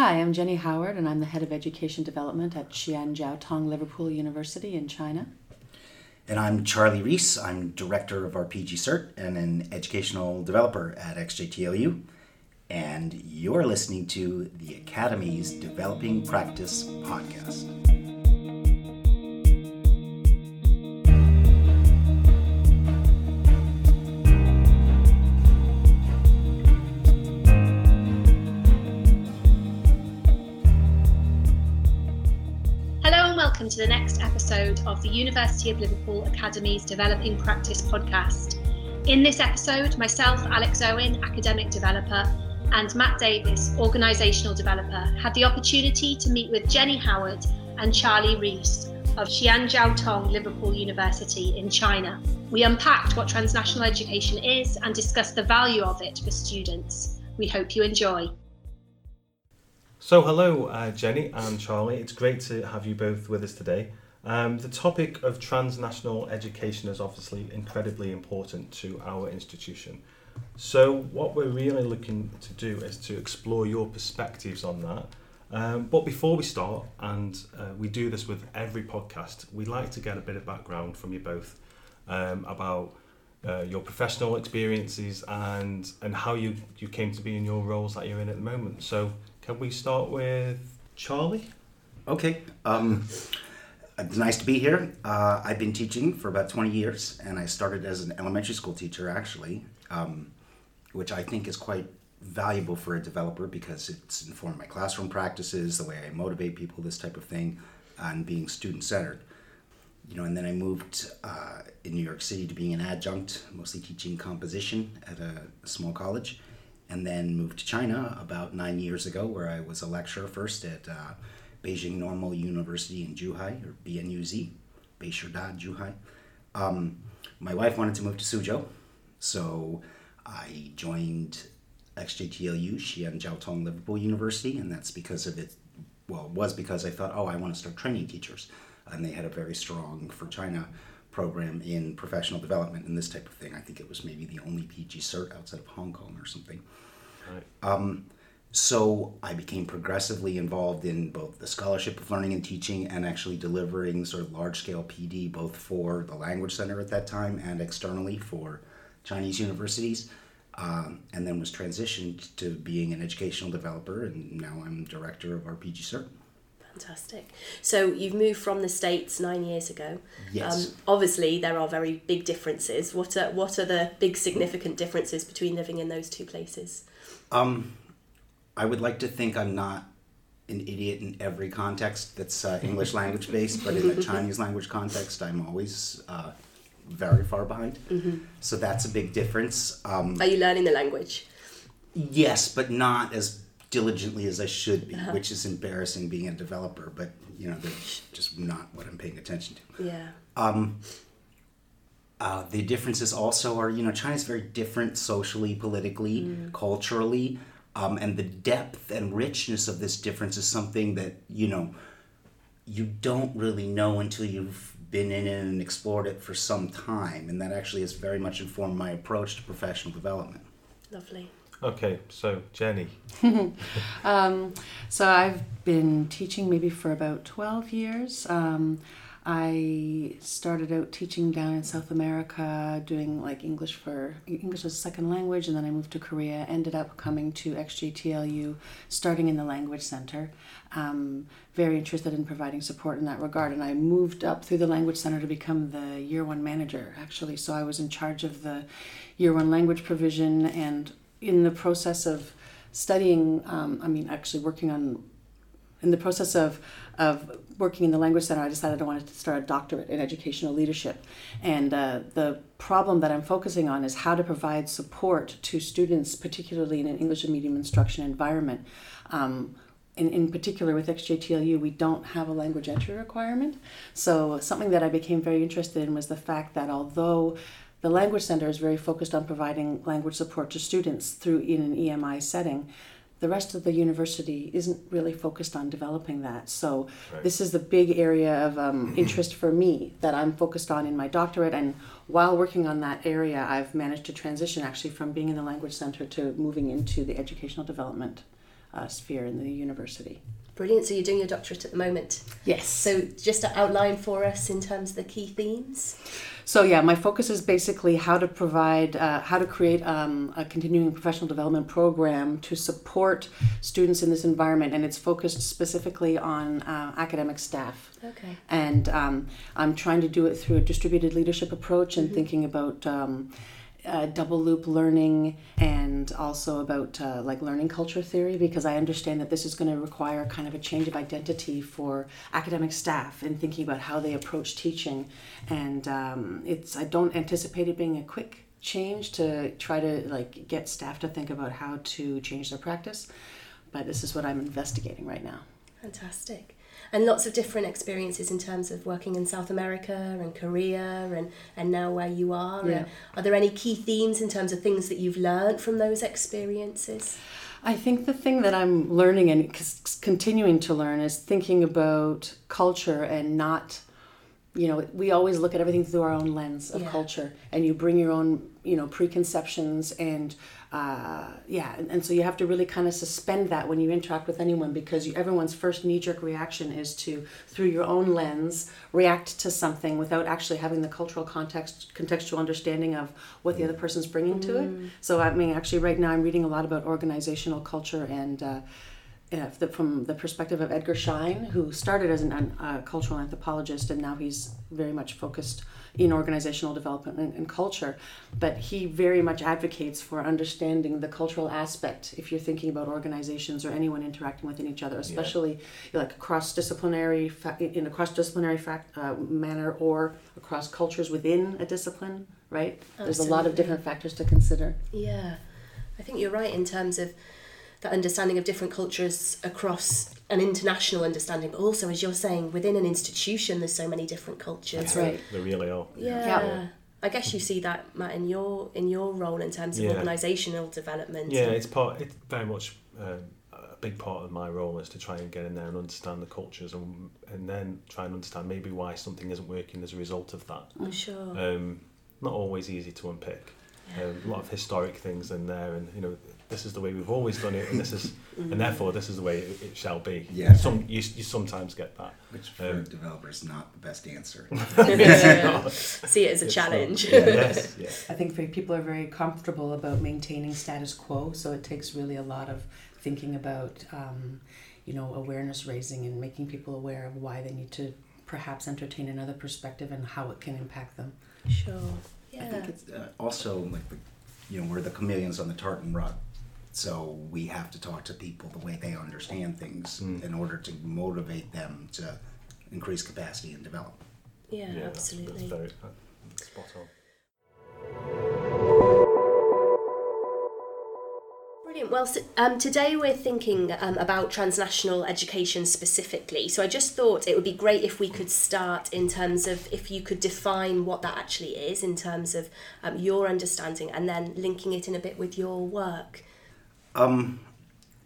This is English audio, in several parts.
Hi, I'm Jenny Howard, and I'm the head of education development at Xi'an Tong Liverpool University in China. And I'm Charlie Reis. I'm director of our PG Cert and an educational developer at XJTLU. And you're listening to the Academy's Developing Practice podcast. Welcome to the next episode of the University of Liverpool Academy's Developing Practice podcast. In this episode, myself, Alex Owen, academic developer, and Matt Davis, organisational developer, had the opportunity to meet with Jenny Howard and Charlie Reis of Xi'an Jiao Tong Liverpool University in China. We unpacked what transnational education is and discussed the value of it for students. We hope you enjoy. So, hello, uh, Jenny and Charlie. It's great to have you both with us today. Um, the topic of transnational education is obviously incredibly important to our institution. So, what we're really looking to do is to explore your perspectives on that. Um, but before we start, and uh, we do this with every podcast, we'd like to get a bit of background from you both um, about uh, your professional experiences and and how you, you came to be in your roles that you're in at the moment. So, can we start with Charlie? Okay. Um, it's nice to be here. Uh, I've been teaching for about 20 years, and I started as an elementary school teacher, actually, um, which I think is quite valuable for a developer because it's informed my classroom practices, the way I motivate people, this type of thing, and being student centered. You know, and then I moved uh, in New York City to being an adjunct, mostly teaching composition at a small college and then moved to China about nine years ago, where I was a lecturer first at uh, Beijing Normal University in Zhuhai, or BNUZ, Beishida Zhuhai. Um, my wife wanted to move to Suzhou, so I joined XJTLU, Xi'an Jiao Tong Liverpool University, and that's because of it. Well, it was because I thought, oh, I want to start training teachers, and they had a very strong for China program in professional development and this type of thing. I think it was maybe the only PG cert outside of Hong Kong or something. Right. Um, so I became progressively involved in both the scholarship of learning and teaching and actually delivering sort of large scale PD both for the Language Center at that time and externally for Chinese universities. Um, and then was transitioned to being an educational developer, and now I'm director of our PG Cert. Fantastic. So you've moved from the States nine years ago. Yes. Um, obviously, there are very big differences. What are, what are the big significant differences between living in those two places? Um, I would like to think I'm not an idiot in every context that's uh, English language based, but in the Chinese language context, I'm always uh, very far behind. Mm-hmm. So that's a big difference. Um, are you learning the language? Yes, but not as diligently as I should be, uh-huh. which is embarrassing being a developer, but you know, that's just not what I'm paying attention to. Yeah. Um, uh, the differences also are, you know, China's very different socially, politically, mm. culturally, um, and the depth and richness of this difference is something that, you know, you don't really know until you've been in it and explored it for some time. And that actually has very much informed my approach to professional development. Lovely. Okay, so Jenny. um, so I've been teaching maybe for about 12 years. Um, I started out teaching down in South America, doing like English for English as a second language, and then I moved to Korea. Ended up coming to XJTLU, starting in the language center. Um, very interested in providing support in that regard, and I moved up through the language center to become the year one manager. Actually, so I was in charge of the year one language provision and in the process of studying, um, I mean, actually working on, in the process of, of working in the Language Center, I decided I wanted to start a doctorate in educational leadership. And uh, the problem that I'm focusing on is how to provide support to students, particularly in an English and medium instruction environment. Um, in, in particular with XJTLU, we don't have a language entry requirement. So something that I became very interested in was the fact that although the Language Center is very focused on providing language support to students through in an EMI setting. The rest of the university isn't really focused on developing that. So right. this is the big area of um, interest for me that I'm focused on in my doctorate. And while working on that area, I've managed to transition actually from being in the Language Center to moving into the educational development uh, sphere in the university. Brilliant. So you're doing your doctorate at the moment. Yes. So just to outline for us in terms of the key themes. So yeah, my focus is basically how to provide, uh, how to create um, a continuing professional development program to support students in this environment, and it's focused specifically on uh, academic staff. Okay. And um, I'm trying to do it through a distributed leadership approach and thinking about. Um, uh, double loop learning and also about uh, like learning culture theory because I understand that this is going to require kind of a change of identity for academic staff in thinking about how they approach teaching and um, it's I don't anticipate it being a quick change to try to like get staff to think about how to change their practice but this is what I'm investigating right now. Fantastic. And lots of different experiences in terms of working in South America and Korea and, and now where you are. Yeah. Are there any key themes in terms of things that you've learned from those experiences? I think the thing that I'm learning and c- continuing to learn is thinking about culture and not, you know, we always look at everything through our own lens of Yeah. culture, and you bring your own, you know, preconceptions and, uh, yeah, and, and so you have to really kind of suspend that when you interact with anyone because you, everyone's first knee jerk reaction is to, through your own lens, react to something without actually having the cultural context, contextual understanding of what the other person's bringing to it. So I mean, actually, right now I'm reading a lot about organizational culture and. Uh, uh, the, from the perspective of Edgar Schein, who started as a an, uh, cultural anthropologist and now he's very much focused in organizational development and, and culture. But he very much advocates for understanding the cultural aspect if you're thinking about organizations or anyone interacting with each other, especially like cross disciplinary fa- in a cross disciplinary fact, uh, manner or across cultures within a discipline. Right? There's a lot of different factors to consider. Yeah, I think you're right in terms of that understanding of different cultures across an international understanding, but also, as you're saying, within an institution, there's so many different cultures. That's right. They really are. Yeah. Yeah. I guess you see that, Matt, in your in your role in terms of Yeah. organisational development. Yeah, it's part. It's very much um, a big part of my role is to try and get in there and understand the cultures and and then try and understand maybe why something isn't working as a result of that. I'm sure. Um, not always easy to unpick. Um, a lot of historic things in there, and you know, this is the way we've always done it, and this is, and therefore this is the way it, it shall be. Yeah. Some you, you sometimes get that. Which for Um, developers not the best answer. Yeah. See it as a It's not- challenge. yeah, yes, yeah. I think very, people are very comfortable about maintaining status quo, so it takes really a lot of thinking about, um, you know, awareness raising and making people aware of why they need to perhaps entertain another perspective and how it can impact them. Sure. Yeah. I think it's uh, also like the, you know, we're the chameleons on the tartan rug. So we have to talk to people the way they understand things in order to motivate them to increase capacity and develop. Yeah, Yeah, absolutely. that's very uh, spot on. Brilliant. Well, so, um, today we're thinking um, about transnational education specifically. So I just thought it would be great if we could start in terms of if you could define what that actually is in terms of um, your understanding and then linking it in a bit with your work. Um,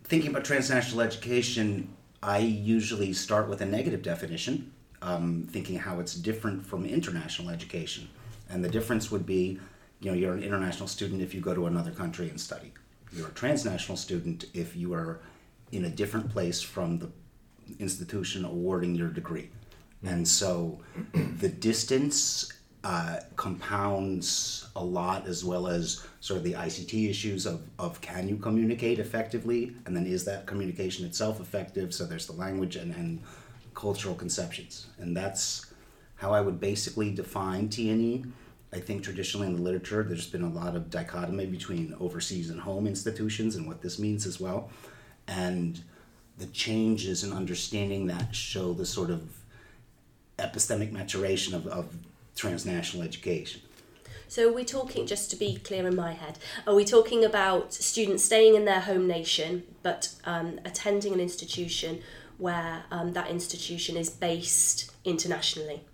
thinking about transnational education, I usually start with a negative definition, um, thinking how it's different from international education. And the difference would be, you know, you're an international student if you go to another country and study. You're a transnational student if you are in a different place from the institution awarding your degree. And so the distance uh, compounds a lot, as well as sort of the ICT issues of, of can you communicate effectively, and then is that communication itself effective? So there's the language and, and cultural conceptions. And that's how I would basically define TNE. I think traditionally in the literature, there's been a lot of dichotomy between overseas and home institutions and what this means as well. And the changes in understanding that show the sort of epistemic maturation of, of transnational education. So are we talking, just to be clear in my head, are we talking about students staying in their home nation but um, attending an institution where um, that institution is based internationally?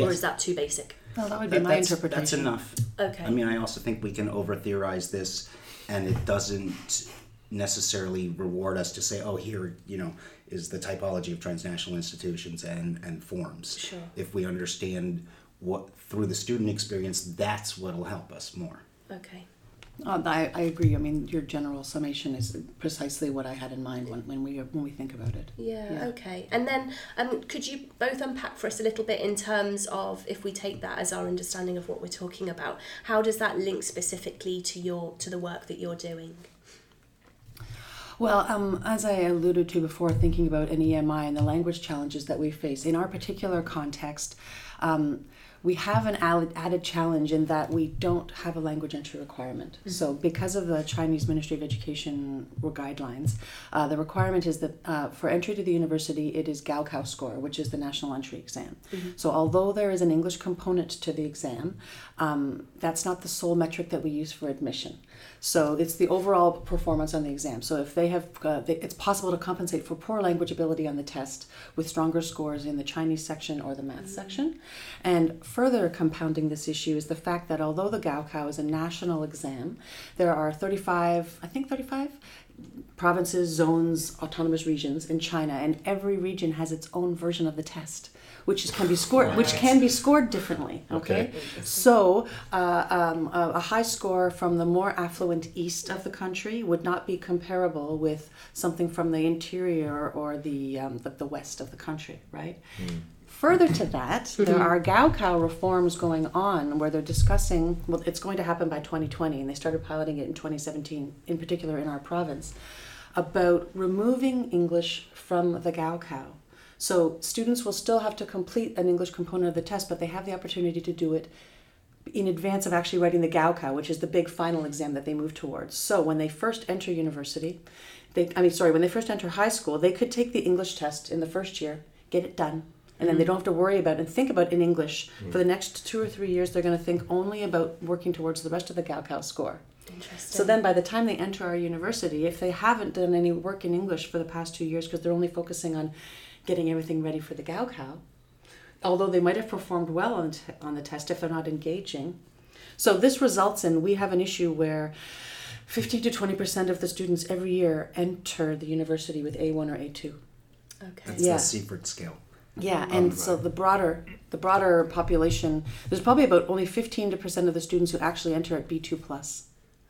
Or is that too basic? Well, that would be That- my that's, interpretation. that's enough. Okay. I mean, I also think we can over theorize this, and it doesn't necessarily reward us to say, oh, here, you know, is the typology of transnational institutions and, and forms. Sure. If we understand what, through the student experience, that's what will help us more. Okay. Uh, I, I agree. I mean, your general summation is precisely what I had in mind when, when we when we think about it. Yeah, Yeah. okay. And then um, could you both unpack for us a little bit in terms of if we take that as our understanding of what we're talking about, how does that link specifically to your to the work that you're doing? Well, um, as I alluded to before, thinking about an EMI and the language challenges that we face, in our particular context, um, we have an added, added challenge in that we don't have a language entry requirement. So, because of the Chinese Ministry of Education guidelines, uh, the requirement is that uh, for entry to the university, it is Gaokao score, which is the national entry exam. So, although there is an English component to the exam, um, that's not the sole metric that we use for admission. So it's the overall performance on the exam. So if they have, uh, they, it's possible to compensate for poor language ability on the test with stronger scores in the Chinese section or the math section. And further compounding this issue is the fact that although the Gaokao is a national exam, there are 35, I think 35 provinces, zones, autonomous regions in China, and every region has its own version of the test, which is, can be scored, which can be scored differently. Okay, Okay. so uh, um, a, a high score from the more affluent east of the country would not be comparable with something from the interior or the um, the, the west of the country, right? Further to that, there are Gaokao reforms going on where they're discussing, well, it's going to happen by 2020, and they started piloting it in 2017, in particular in our province, about removing English from the Gaokao. So students will still have to complete an English component of the test, but they have the opportunity to do it in advance of actually writing the Gaokao, which is the big final exam that they move towards. So when they first enter university, they I mean sorry, when they first enter high school, they could take the English test in the first year, get it done, and then they mm-hmm. don't have to worry about and think about in English mm-hmm. for the next two or three years. They're going to think only about working towards the rest of the Gaokao score. Interesting. So then, by the time they enter our university, if they haven't done any work in English for the past two years because they're only focusing on getting everything ready for the Gaokao, although they might have performed well on, t- on the test if they're not engaging. So this results in we have an issue where 15 to 20 percent of the students every year enter the university with A1 or A2. okay. That's Yeah. the CEFR scale. Yeah, and so the broader the broader population, there's probably about only 15 percent of the students who actually enter at B2 plus.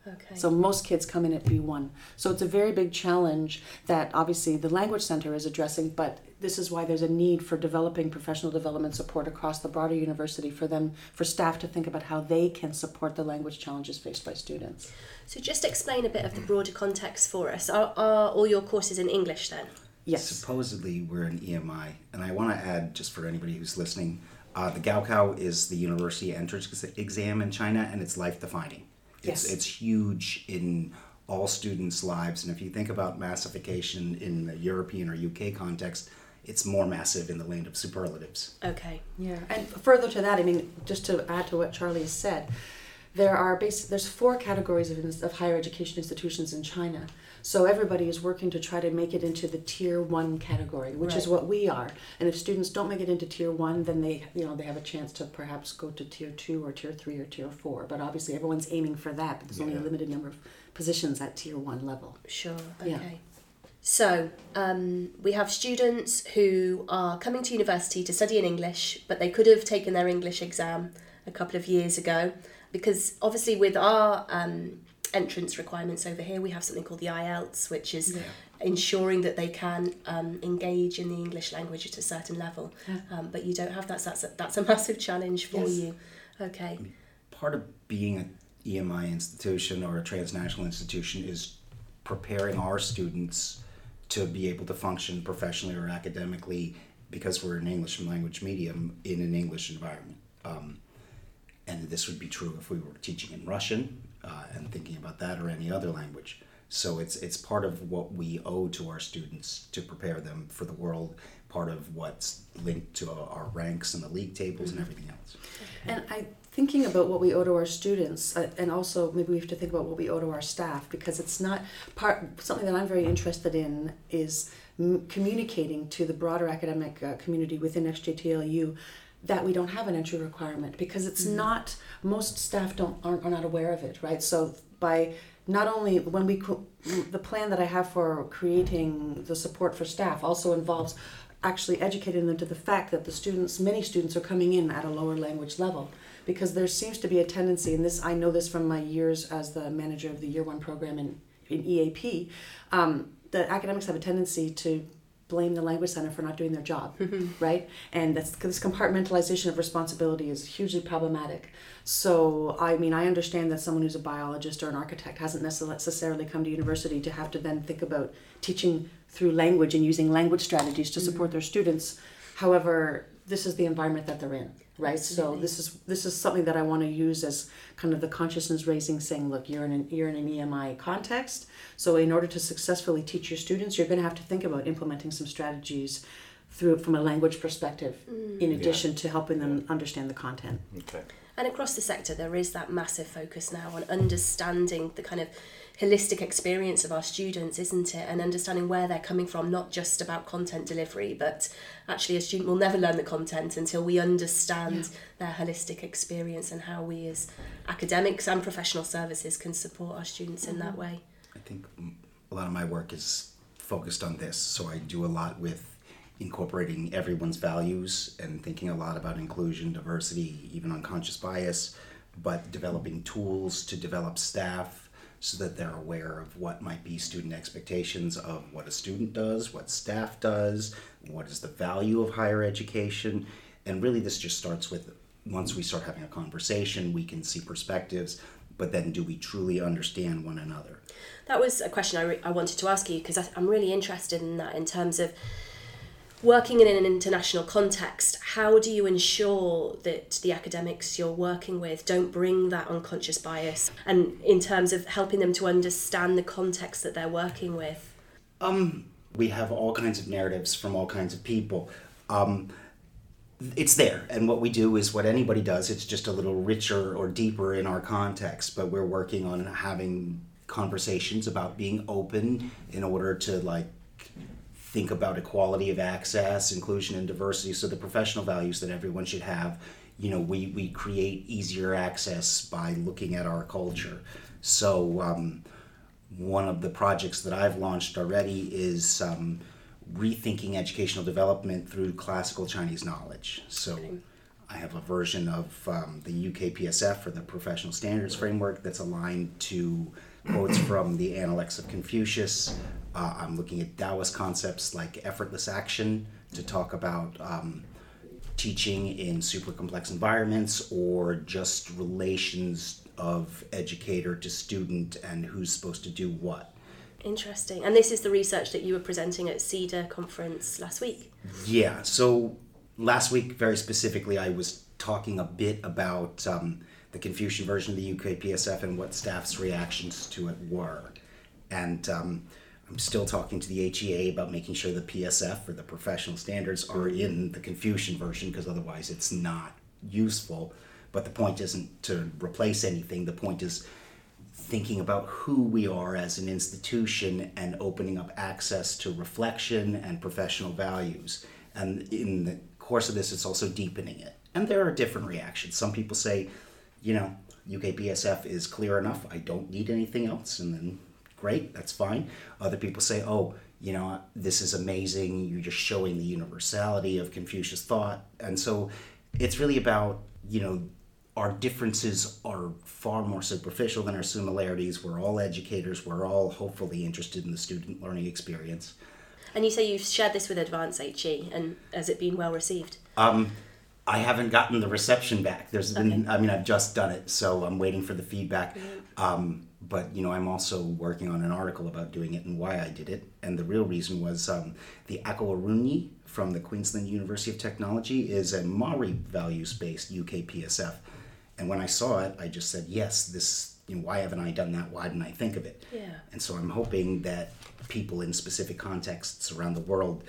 Okay. So most kids come in at B1. So it's a very big challenge that obviously the Language Center is addressing, but this is why there's a need for developing professional development support across the broader university for them, for staff to think about how they can support the language challenges faced by students. So just explain a bit of the broader context for us. Are, are all your courses in English then? Yes. Supposedly, we're an EMI, and I want to add, just for anybody who's listening, uh, the Gaokao is the university entrance exam in China, and it's life defining. It's Yes. it's huge in all students' lives, and if you think about massification in the European or UK context, it's more massive in the land of superlatives. Okay. Yeah, and further to that, I mean, just to add to what Charlie has said, there are basic, there's four categories of, of higher education institutions in China. So everybody is working to try to make it into the tier one category, which is what we are. And if students don't make it into tier one, then they, you know, they have a chance to perhaps go to tier two or tier three or tier four. But obviously, everyone's aiming for that. But there's only a limited number of positions at tier one level. Sure. Okay. Yeah. So um, we have students who are coming to university to study in English, but they could have taken their English exam a couple of years ago because obviously with our um, entrance requirements over here, we have something called the IELTS, which is ensuring that they can um, engage in the English language at a certain level. Um, but you don't have that, so that's a, that's a massive challenge for Yes. you. Okay. part of being an EMI institution or a transnational institution is preparing our students to be able to function professionally or academically because we're an English language medium in an English environment. Um, and this would be true if we were teaching in Russian uh, and thinking about that or any other language. So it's it's part of what we owe to our students to prepare them for the world. Part of what's linked to our ranks and the league tables and everything else. And I thinking about what we owe to our students, uh, and also maybe we have to think about what we owe to our staff because it's not part. Something that I'm very interested in is m- communicating to the broader academic uh, community within XJTLU that we don't have an entry requirement because it's not most staff don't aren't, are not aware of it right? So by not only when we co- the plan that i have for creating the support for staff also involves actually educating them to the fact that the students many students are coming in at a lower language level because there seems to be a tendency, and this I know this from my years as the manager of the year one program in, in EAP, um, the academics have a tendency to blame the language center for not doing their job, mm-hmm. right? And that's this compartmentalization of responsibility is hugely problematic. So, I mean, I understand that someone who's a biologist or an architect hasn't necessarily come to university to have to then think about teaching through language and using language strategies to mm-hmm. support their students. However, this is the environment that they're in right so this is this is something that i want to use as kind of the consciousness raising saying look you're in an you're in an emi context. So in order to successfully teach your students you're going to have to think about implementing some strategies through from a language perspective mm. in addition yeah. to helping them understand the content. Okay and across the sector there is that massive focus now on understanding the kind of holistic experience of our students, isn't it? And understanding where they're coming from, not just about content delivery, but actually a student will never learn the content until we understand yeah. their holistic experience and how we as academics and professional services can support our students mm-hmm. in that mm-hmm. way. I think a lot of my work is focused on this. So I do a lot with incorporating everyone's values and thinking a lot about inclusion, diversity, even unconscious bias, but developing tools to develop staff so that they're aware of what might be student expectations of what a student does, what staff does, what is the value of higher education. And really, this just starts with once we start having a conversation, we can see perspectives, but then do we truly understand one another? That was a question I, re- I wanted to ask you because I'm really interested in that in terms of working in an international context, how do you ensure that the academics you're working with don't bring that unconscious bias? And in terms of helping them to understand the context that they're working with? Um, we have all kinds of narratives from all kinds of people. Um, it's there, and what we do is what anybody does. It's just a little richer or deeper in our context, but we're working on having conversations about being open in order to like think about equality of access, inclusion, and diversity. So the professional values that everyone should have. You know, we, we create easier access by looking at our culture. So um, one of the projects that I've launched already is um, rethinking educational development through classical Chinese knowledge. So I have a version of um, the UK PSF or the Professional Standards Framework that's aligned to quotes from the Analects of Confucius, uh, I'm looking at Taoist concepts like effortless action to talk about um, teaching in super complex environments or just relations of educator to student and who's supposed to do what. Interesting. And this is the research that you were presenting at SEDA conference last week. Yeah. So last week, very specifically, I was talking a bit about um, the Confucian version of the UK PSF and what staff's reactions to it were. And um, I'm still talking to the HEA about making sure the PSF or the professional standards are in the Confucian version because otherwise it's not useful. But the point isn't to replace anything, the point is thinking about who we are as an institution and opening up access to reflection and professional values. And in the course of this, it's also deepening it. And there are different reactions. Some people say, you know, UKPSF is clear enough, I don't need anything else. And then great, that's fine. Other people say, oh, you know, this is amazing. You're just showing the universality of Confucius thought. And so it's really about, you know, our differences are far more superficial than our similarities. We're all educators. We're all hopefully interested in the student learning experience. And you say you've shared this with Advance HE, and has it been well received? Um, I haven't gotten the reception back. There's been. I mean, I've just done it, so I'm waiting for the feedback. Um, but you know, I'm also working on an article about doing it and why I did it. And the real reason was um, the Ako from the Queensland University of Technology is a Maori values-based UK PSF. And when I saw it, I just said, yes, this. You know, why haven't I done that? Why didn't I think of it? Yeah. And so I'm hoping that people in specific contexts around the world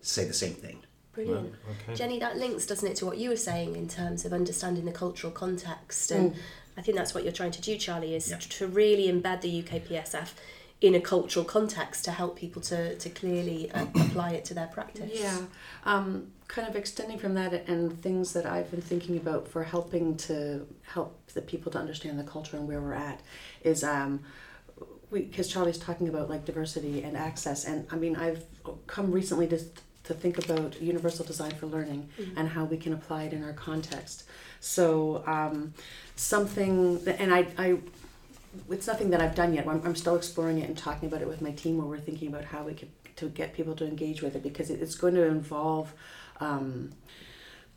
say the same thing. Brilliant. okay. Jenny, that links, doesn't it, to what you were saying in terms of understanding the cultural context. And mm. I think that's what you're trying to do, Charlie, is to really embed the UK PSF in a cultural context to help people to, to clearly uh, apply it to their practice. Yeah. Um, kind of extending from that and things that I've been thinking about for helping to help the people to understand the culture and where we're at is um, because Charlie's talking about like diversity and access, and I mean I've come recently to to think about universal design for learning and how we can apply it in our context. So um, something, that, and I, I, it's nothing that I've done yet. I'm, I'm still exploring it and talking about it with my team, where we're thinking about how we could to get people to engage with it because it, it's going to involve. Um,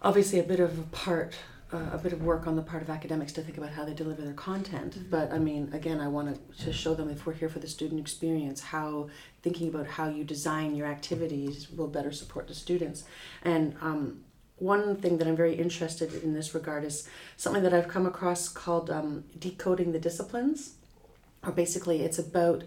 obviously, a bit of a part uh, a bit of work on the part of academics to think about how they deliver their content. But I mean, again, I want to show them if we're here for the student experience, how thinking about how you design your activities will better support the students. And um, one thing that I'm very interested in this regard is something that I've come across called um, decoding the disciplines. Or basically, it's about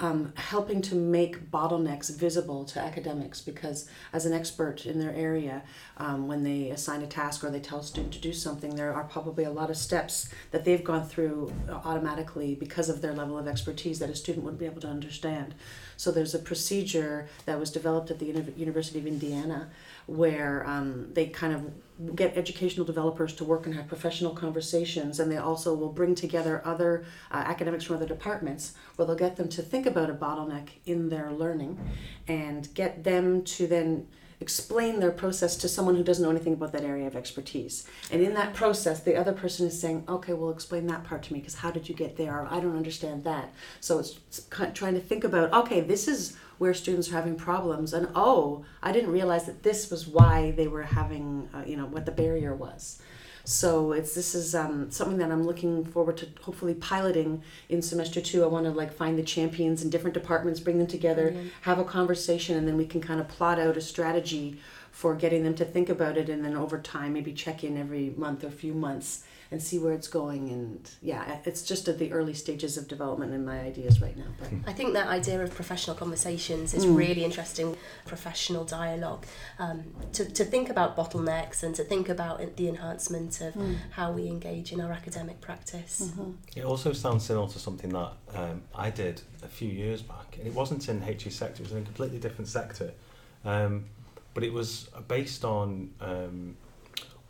um, helping to make bottlenecks visible to academics because as an expert in their area um, when they assign a task or they tell a student to do something there are probably a lot of steps that they've gone through automatically because of their level of expertise that a student wouldn't be able to understand so there's a procedure that was developed at the Uni- university of indiana where um, they kind of get educational developers to work and have professional conversations, and they also will bring together other uh, academics from other departments, where they'll get them to think about a bottleneck in their learning, and get them to then explain their process to someone who doesn't know anything about that area of expertise. And in that process, the other person is saying, "Okay, well, explain that part to me, because how did you get there? I don't understand that." So it's trying to think about, okay, this is where students are having problems and oh i didn't realize that this was why they were having uh, you know what the barrier was so it's this is um, something that i'm looking forward to hopefully piloting in semester two i want to like find the champions in different departments bring them together mm-hmm. have a conversation and then we can kind of plot out a strategy for getting them to think about it and then over time maybe check in every month or few months and see where it's going. And yeah, it's just at the early stages of development in my ideas right now. But I think that idea of professional conversations is mm. really interesting. Professional dialogue um, to to think about bottlenecks and to think about the enhancement of mm. how we engage in our academic practice. Mm-hmm. It also sounds similar to something that um, I did a few years back, and it wasn't in HE sector; it was in a completely different sector. Um, but it was based on um,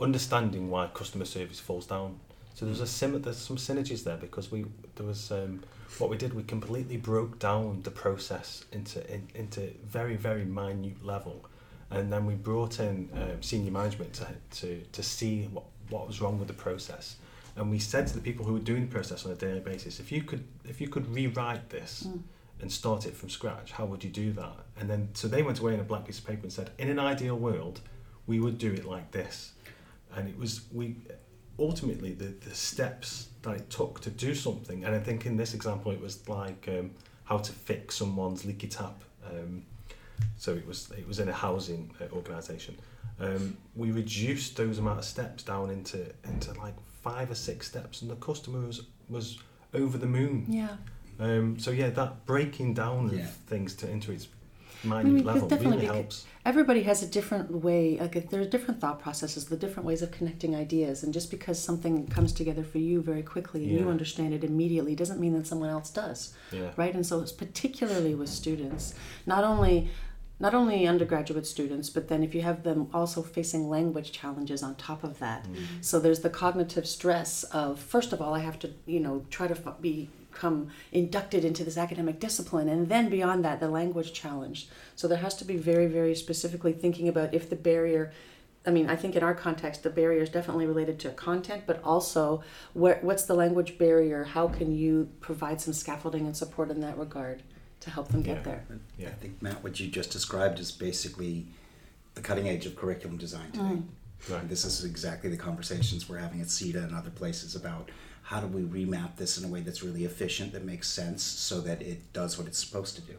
understanding why customer service falls down. So there's a sim- there's some synergies there because we there was um, what we did we completely broke down the process into in, into very very minute level, and then we brought in um, senior management to, to to see what what was wrong with the process, and we said to the people who were doing the process on a daily basis, if you could if you could rewrite this. Mm. And start it from scratch. How would you do that? And then, so they went away in a blank piece of paper and said, in an ideal world, we would do it like this and it was we ultimately the, the steps that it took to do something and i think in this example it was like um, how to fix someone's leaky tap um, so it was it was in a housing uh, organization. Um, we reduced those amount of steps down into into like five or six steps and the customer was was over the moon. Yeah. Um, so yeah that breaking down yeah. of things to into its minute I mean, level really helps. Everybody has a different way, like there are different thought processes, the different ways of connecting ideas, and just because something comes together for you very quickly and yeah. you understand it immediately doesn't mean that someone else does, yeah. right? And so it's particularly with students, not only not only undergraduate students, but then if you have them also facing language challenges on top of that. Mm-hmm. So there's the cognitive stress of, first of all, I have to, you know, try to be become inducted into this academic discipline and then beyond that the language challenge so there has to be very very specifically thinking about if the barrier I mean, I think in our context, the barrier is definitely related to content, but also where, what's the language barrier? How can you provide some scaffolding and support in that regard to help them get yeah. there? Yeah. I think, Matt, what you just described is basically the cutting edge of curriculum design today. Mm. Right. This is exactly the conversations we're having at SEDA and other places about how do we remap this in a way that's really efficient, that makes sense, so that it does what it's supposed to do?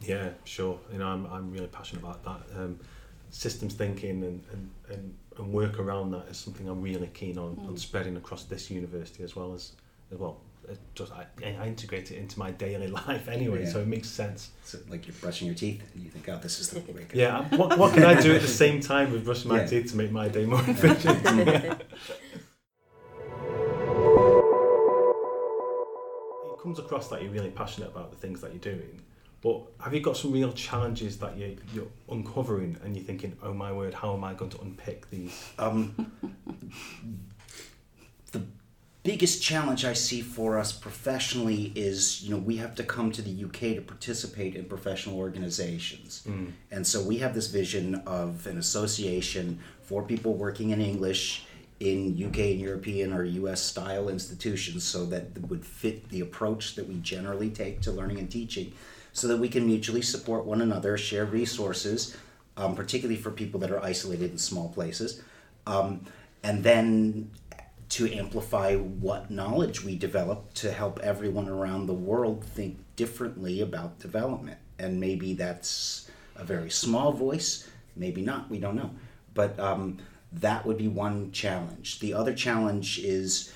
Yeah, sure. You know, I'm, I'm really passionate about that. Um, systems thinking and, and, and, and work around that is something I'm really keen on, mm. on spreading across this university as well as, as well. It just I, I integrate it into my daily life anyway, yeah. so it makes sense. So like you're brushing your teeth, and you think, "Oh, this is the way." Yeah, what, what can I do at the same time with brushing my yeah. teeth to make my day more efficient? Comes across that you're really passionate about the things that you're doing. But have you got some real challenges that you, you're uncovering and you're thinking, oh my word, how am I going to unpick these? Um, the biggest challenge I see for us professionally is, you know, we have to come to the UK to participate in professional organizations. And so we have this vision of an association for people working in English in UK and European or US style institutions so that would fit the approach that we generally take to learning and teaching so that we can mutually support one another, share resources, um, particularly for people that are isolated in small places. Um, and then to amplify what knowledge we develop to help everyone around the world think differently about development. And maybe that's a very small voice, maybe not, we don't know. But um, that would be one challenge. The other challenge is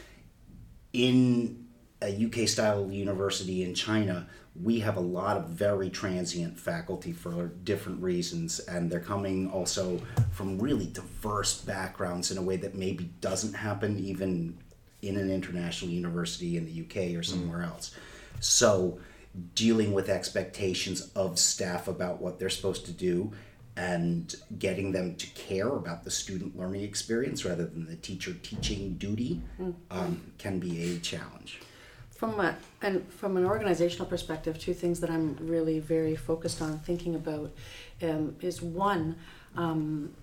in a UK style university in China, we have a lot of very transient faculty for different reasons, and they're coming also from really diverse backgrounds in a way that maybe doesn't happen even in an international university in the UK or mm. somewhere else. So, dealing with expectations of staff about what they're supposed to do and getting them to care about the student learning experience rather than the teacher teaching duty um, can be a challenge. From a, and from an organizational perspective, two things that I'm really very focused on thinking about um, is one, um,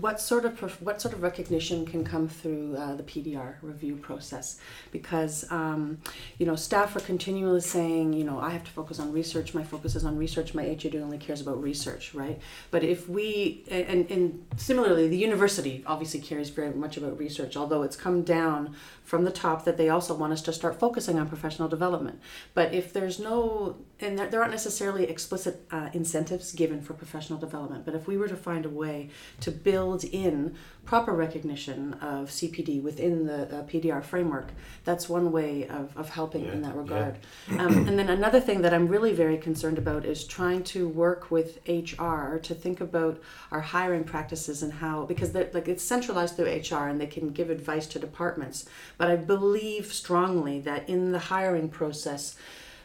what sort of what sort of recognition can come through uh, the PDR review process? Because um, you know staff are continually saying, you know, I have to focus on research. My focus is on research. My HUD only cares about research, right? But if we and, and similarly, the university obviously cares very much about research, although it's come down from the top that they also want us to start focusing on professional development. But if there's no, and there, there aren't necessarily explicit uh, incentives given for professional development, but if we were to find a way to build in proper recognition of CPD within the uh, PDR framework, that's one way of, of helping in that regard. Um, and then another thing that I'm really very concerned about is trying to work with HR to think about our hiring practices and how, because like it's centralized through HR and they can give advice to departments. But I believe strongly that in the hiring process,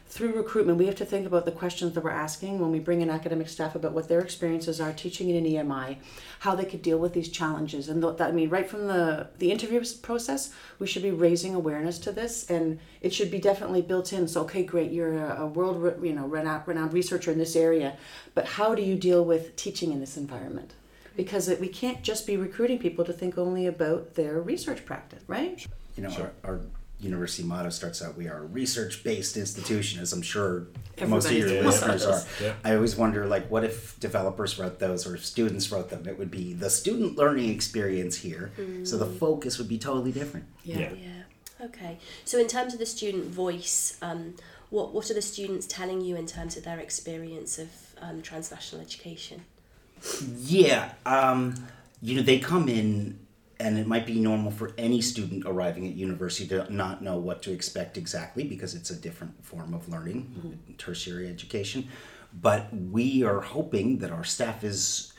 through recruitment, we have to think about the questions that we're asking when we bring in academic staff about what their experiences are teaching in an EMI, how they could deal with these challenges, and that I mean, right from the the interview process, we should be raising awareness to this, and it should be definitely built in. So, okay, great, you're a, a world re- you know renowned, renowned researcher in this area, but how do you deal with teaching in this environment? Because it, we can't just be recruiting people to think only about their research practice, right? You know, our, our university motto starts out, we are a research-based institution, as I'm sure most of your Everybody's listeners are. Yeah. I always wonder, like, what if developers wrote those or if students wrote them? It would be the student learning experience here. So the focus would be totally different. Yeah. Yeah. Okay. So in terms of the student voice, um, what what are the students telling you in terms of their experience of um, transnational education? Yeah, um, you know, they come in, and it might be normal for any student arriving at university to not know what to expect exactly because it's a different form of learning, mm-hmm. tertiary education. But we are hoping that our staff is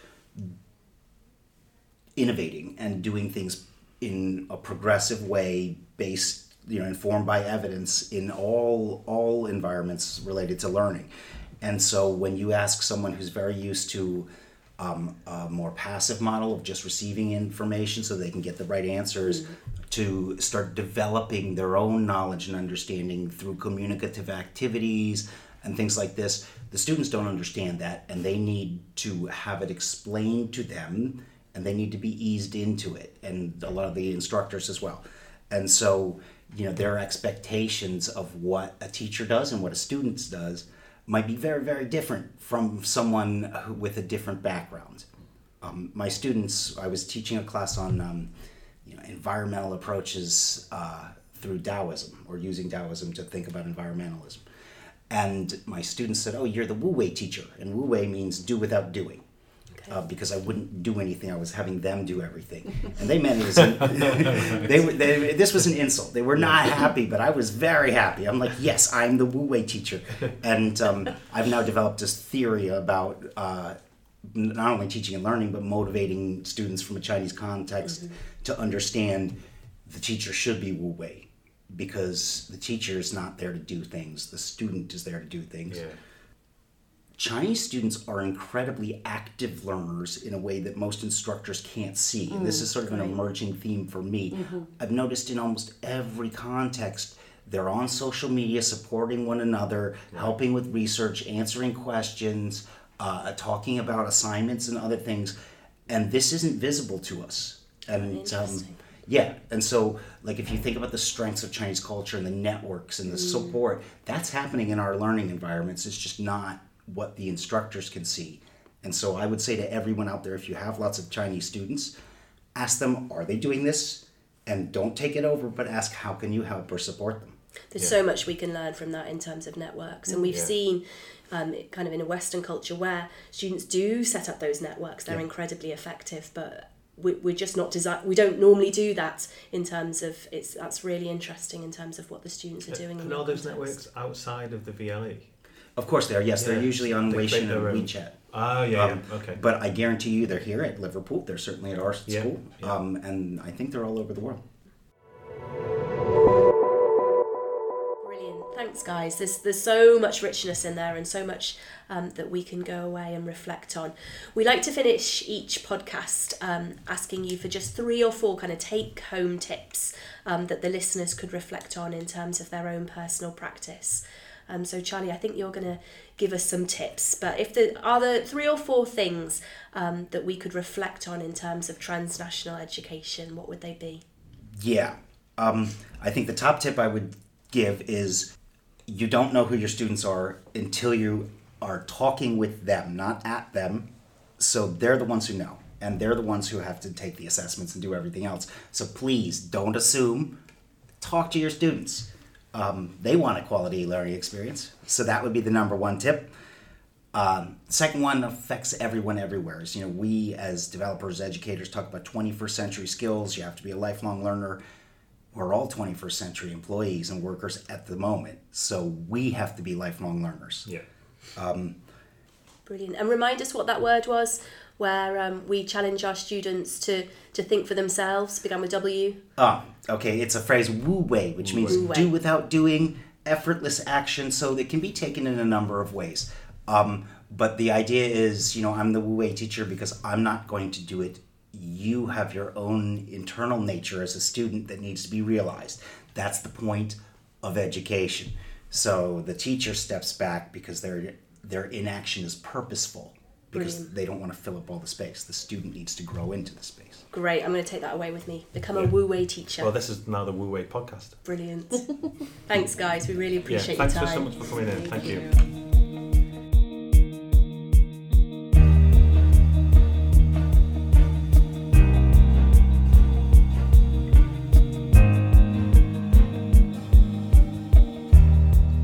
innovating and doing things in a progressive way based you know informed by evidence in all all environments related to learning and so when you ask someone who's very used to um, a more passive model of just receiving information so they can get the right answers to start developing their own knowledge and understanding through communicative activities and things like this. The students don't understand that and they need to have it explained to them and they need to be eased into it and a lot of the instructors as well. And so you know their expectations of what a teacher does and what a student does might be very very different from someone who, with a different background. Um, my students i was teaching a class on um, you know, environmental approaches uh, through taoism or using taoism to think about environmentalism. And my students said oh you're the wu wei teacher. And wu wei means do without doing uh, because I wouldn't do anything. I was having them do everything, and they meant it as an, they, were, they This was an insult. They were not happy, but I was very happy. I'm like, yes, I'm the Wu Wei teacher, and um, I've now developed this theory about uh, not only teaching and learning, but motivating students from a Chinese context to understand the teacher should be Wu Wei, because the teacher is not there to do things. The student is there to do things Yeah. Chinese students are incredibly active learners in a way that most instructors can't see. And this is sort of an emerging theme for me. I've noticed in almost every context, they're on social media supporting one another, helping with research, answering questions, uh, talking about assignments and other things. And this isn't visible to us. And um, yeah, and so like if you think about the strengths of Chinese culture and the networks and the support, that's happening in our learning environments. It's just not what the instructors can see. And so I would say to everyone out there, if you have lots of Chinese students, ask them, are they doing this? And don't take it over, but ask, how can you help or support them? There's so much we can learn from that in terms of networks, and we've Yeah. seen um, kind of in a Western culture where students do set up those networks. They're incredibly effective, but we, we're just not design. We don't normally do that in terms of it's. That's really interesting in terms of what the students are doing. in And that all those networks outside of the VLE? Of course, they are. Yes, they're usually on They Weixin and. WeChat. Oh, yeah, Um, yeah. Okay. But I guarantee you, they're here at Liverpool. They're certainly at our Yeah, school, yeah. Um, and I think they're all over the world. Brilliant. Thanks, guys. There's there's so much richness in there and so much um, that we can go away and reflect on. We like to finish each podcast um, asking you for just three or four kind of take home tips um, that the listeners could reflect on in terms of their own personal practice. Um, so, Charlie, I think you're going to give us some tips. But if there are there three or four things um, that we could reflect on in terms of transnational education, what would they be? Yeah. Um, I think the top tip I would give is you don't know who your students are until you are talking with them, not at them. So they're the ones who know, and they're the ones who have to take the assessments and do everything else. So please don't assume. Talk to your students. Um, they want a quality learning experience. So that would be the number one tip. Um, second one affects everyone everywhere. Is, you know, we as developers, educators talk about 21st century skills. You have to be a lifelong learner. We're all 21st century employees and workers at the moment. So we have to be lifelong learners. yeah. Brilliant. And remind us what that word was, where um, we challenge our students to, to think for themselves, began with W. Oh, okay. It's a phrase wu wei, which means Wu wei. do without doing, effortless action. So it can be taken in a number of ways. Um, but the idea is, you know, I'm the wu wei teacher because I'm not going to do it. You have your own internal nature as a student that needs to be realized. That's the point of education. So the teacher steps back because their their inaction is purposeful because Brilliant. they don't want to fill up all the space. The student needs to grow into the space. Great. I'm going to take that away with me. Become a Wu Wei teacher. Well, this is now the Wu Wei podcast. Brilliant. thanks, guys. We really Yeah, appreciate thanks your for time. so much for coming in. Thank you.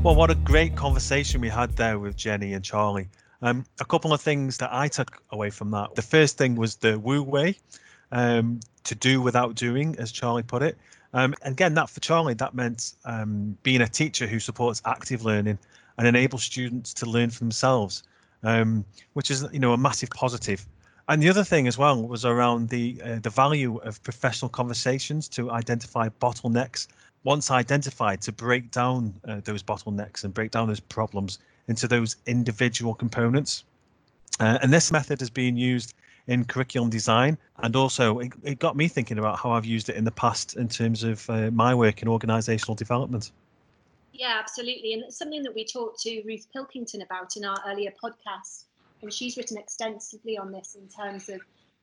Well, what a great conversation we had there with Jenny and Charlie. Um, a couple of things that I took away from that. The first thing was the Wu Wei, um, to do without doing, as Charlie put it. Um, again, that for Charlie, that meant um, being a teacher who supports active learning and enables students to learn for themselves, um, which is you know a massive positive. And the other thing as well was around the uh, the value of professional conversations to identify bottlenecks. Once identified, to break down uh, those bottlenecks and break down those problems into those individual components. Uh, and this method is being used in curriculum design, and also it, it got me thinking about how I've used it in the past in terms of uh, my work in organisational development. Yeah, absolutely. And it's something that we talked to Ruth Pilkington about in our earlier podcast. And she's written extensively on this in terms of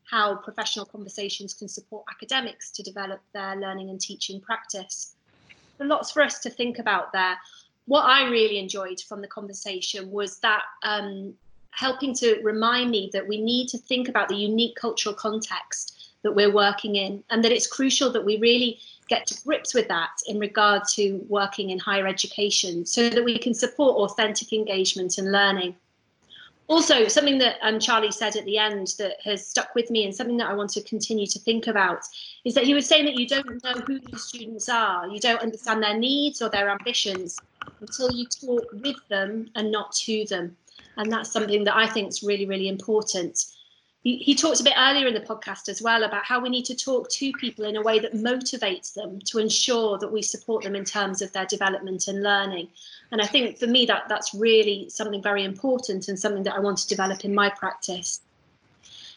how professional conversations can support academics to develop their learning and teaching practice. Lots for us to think about there. What I really enjoyed from the conversation was that um, helping to remind me that we need to think about the unique cultural context that we're working in and that it's crucial that we really get to grips with that in regard to working in higher education so that we can support authentic engagement and learning. Also, something that um, Charlie said at the end that has stuck with me and something that I want to continue to think about is that he was saying that you don't know who the students are, you don't understand their needs or their ambitions until you talk with them and not to them. And that's something that I think is really, really important. He, he talked a bit earlier in the podcast as well about how we need to talk to people in a way that motivates them to ensure that we support them in terms of their development and learning. And I think for me that that's really something very important and something that I want to develop in my practice.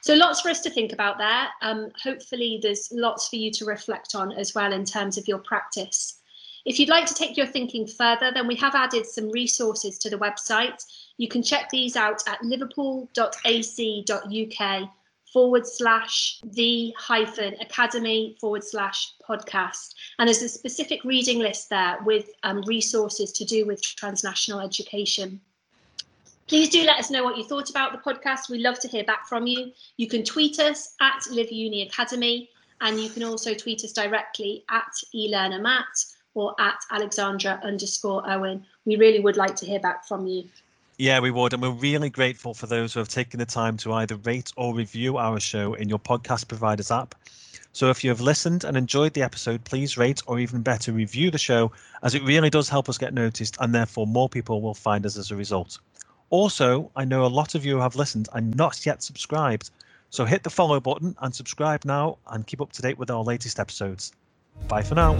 So lots for us to think about there. Um, hopefully there's lots for you to reflect on as well in terms of your practice. If you'd like to take your thinking further, then we have added some resources to the website. You can check these out at liverpool.ac.uk forward slash the hyphen academy forward slash podcast. And there's a specific reading list there with um, resources to do with transnational education. Please do let us know what you thought about the podcast. We love to hear back from you. You can tweet us at Live Uni Academy, and you can also tweet us directly at eLearnerMatt or at Alexandra underscore Owen. We really would like to hear back from you. Yeah, we would. And we're really grateful for those who have taken the time to either rate or review our show in your podcast provider's app. So if you have listened and enjoyed the episode, please rate or even better review the show, as it really does help us get noticed and therefore more people will find us as a result. Also, I know a lot of you have listened and not yet subscribed. So hit the follow button and subscribe now and keep up to date with our latest episodes. Bye for now.